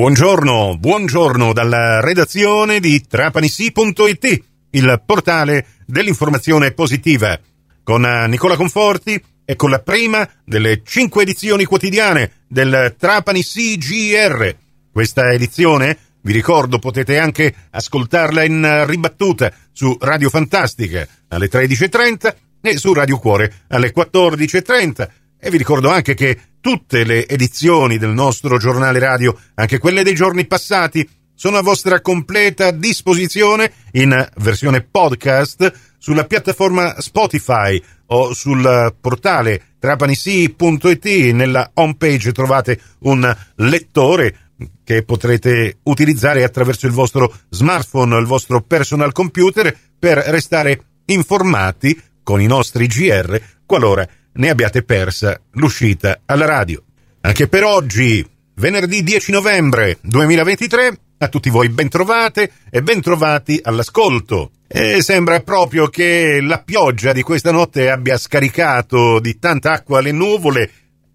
Buongiorno, buongiorno dalla redazione di trapanisi.it, il portale dell'informazione positiva, con Nicola Conforti e con la prima delle cinque edizioni quotidiane del Trapani CGR. Questa edizione, vi ricordo, potete anche ascoltarla in ribattuta su Radio Fantastica alle 13.30 e su Radio Cuore alle 14.30 e vi ricordo anche che tutte le edizioni del nostro giornale radio, anche quelle dei giorni passati, sono a vostra completa disposizione in versione podcast sulla piattaforma Spotify o sul portale trapanisi.it. Nella homepage trovate un lettore che potrete utilizzare attraverso il vostro smartphone, il vostro personal computer per restare informati con i nostri GR qualora ne abbiate persa l'uscita alla radio. Anche per oggi, venerdì 10 novembre 2023, a tutti voi bentrovate e bentrovati all'ascolto. E sembra proprio che la pioggia di questa notte abbia scaricato di tanta acqua le nuvole.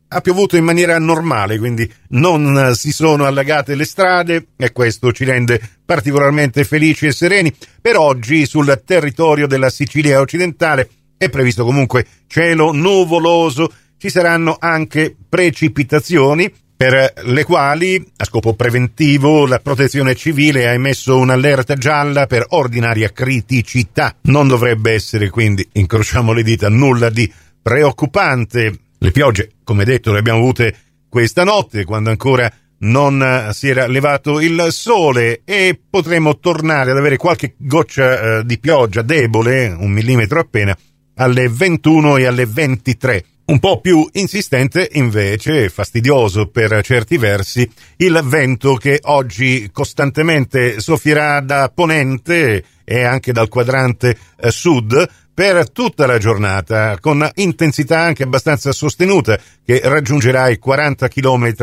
Ha piovuto in maniera normale, quindi non si sono allagate le strade e questo ci rende particolarmente felici e sereni. Per oggi sul territorio della Sicilia occidentale è previsto comunque cielo nuvoloso, ci saranno anche precipitazioni per le quali, a scopo preventivo, la protezione civile ha emesso un'allerta gialla per ordinaria criticità. Non dovrebbe essere quindi, incrociamo le dita, nulla di preoccupante. Le piogge, come detto, le abbiamo avute questa notte, quando ancora non si era levato il sole e potremo tornare ad avere qualche goccia eh, di pioggia debole, un millimetro appena, alle 21 e alle 23. Un po' più insistente invece, fastidioso per certi versi, il vento che oggi costantemente soffierà da ponente e anche dal quadrante eh, sud per tutta la giornata, con intensità anche abbastanza sostenuta che raggiungerà i 40 km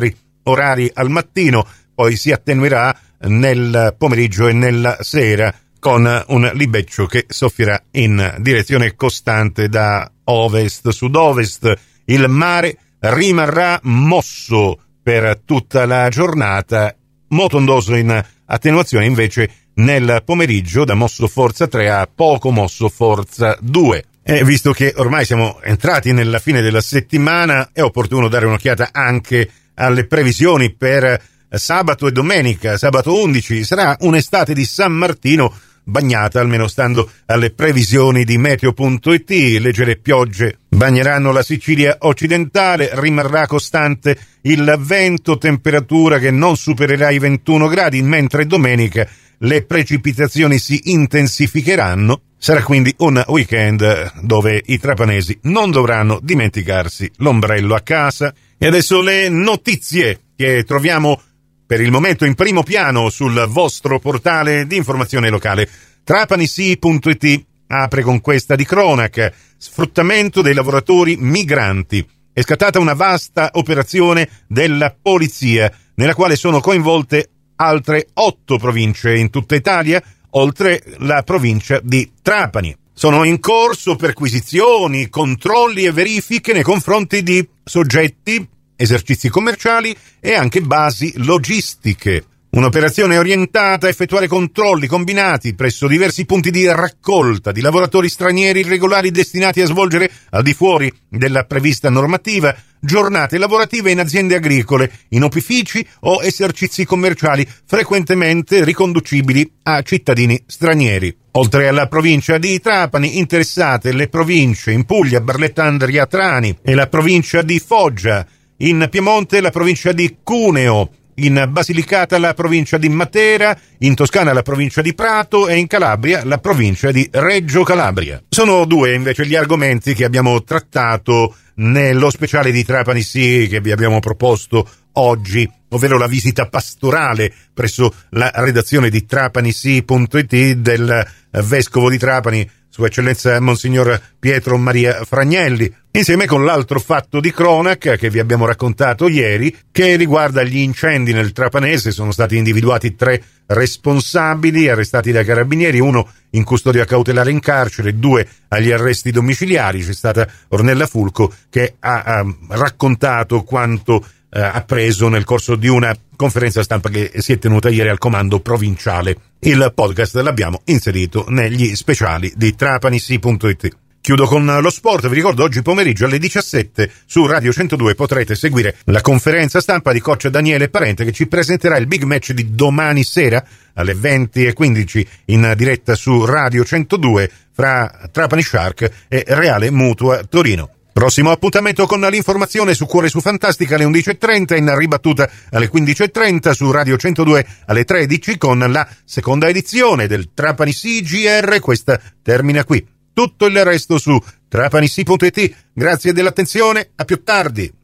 orari al mattino, poi si attenuerà nel pomeriggio e nella sera con un libeccio che soffierà in direzione costante da ovest-sud-ovest. Il mare rimarrà mosso per tutta la giornata, motondoso in attenuazione invece nel pomeriggio da mosso forza 3 a poco mosso forza 2. E visto che ormai siamo entrati nella fine della settimana, è opportuno dare un'occhiata anche alle previsioni per sabato e domenica. Sabato 11 sarà un'estate di San Martino bagnata, almeno stando alle previsioni di meteo.it. Leggere piogge bagneranno la Sicilia occidentale, rimarrà costante il vento, temperatura che non supererà i 21 gradi, mentre domenica le precipitazioni si intensificheranno. Sarà quindi un weekend dove i trapanesi non dovranno dimenticarsi l'ombrello a casa. E adesso le notizie che troviamo per il momento in primo piano sul vostro portale di informazione locale. Trapanisi.it apre con questa di cronaca. Sfruttamento dei lavoratori migranti. È scattata una vasta operazione della polizia, nella quale sono coinvolte altre otto province in tutta Italia, oltre la provincia di Trapani. Sono in corso perquisizioni, controlli e verifiche nei confronti di soggetti esercizi commerciali e anche basi logistiche. Un'operazione orientata a effettuare controlli combinati presso diversi punti di raccolta di lavoratori stranieri irregolari destinati a svolgere, al di fuori della prevista normativa, giornate lavorative in aziende agricole, in opifici o esercizi commerciali frequentemente riconducibili a cittadini stranieri. Oltre alla provincia di Trapani, interessate le province in Puglia, Barlettandria, Trani e la provincia di Foggia, in Piemonte la provincia di Cuneo, in Basilicata la provincia di Matera, in Toscana la provincia di Prato. E in Calabria la provincia di Reggio Calabria. Sono due invece gli argomenti che abbiamo trattato nello speciale di Trapani Sì che vi abbiamo proposto oggi, ovvero la visita pastorale presso la redazione di trapanisi.it del vescovo di Trapani sua Eccellenza Monsignor Pietro Maria Fragnelli, insieme con l'altro fatto di cronaca che vi abbiamo raccontato ieri, che riguarda gli incendi nel Trapanese. Sono stati individuati tre responsabili arrestati dai carabinieri, uno in custodia cautelare in carcere, due agli arresti domiciliari. C'è stata Ornella Fulco che ha, ha raccontato quanto eh, appreso nel corso di una conferenza stampa che si è tenuta ieri al comando provinciale. Il podcast l'abbiamo inserito negli speciali di trapanissi.it. Chiudo con lo sport, vi ricordo oggi pomeriggio alle 17 su Radio 102 potrete seguire la conferenza stampa di coach Daniele Parente che ci presenterà il big match di domani sera alle 20.15 in diretta su Radio 102 fra Trapani Shark e Reale Mutua Torino. Prossimo appuntamento con l'informazione su Cuore su Fantastica alle 11.30 in ribattuta alle 15.30 su Radio 102 alle 13 con la seconda edizione del Trapani CGR. Questa termina qui. Tutto il resto su trapanissi.it. Grazie dell'attenzione, a più tardi.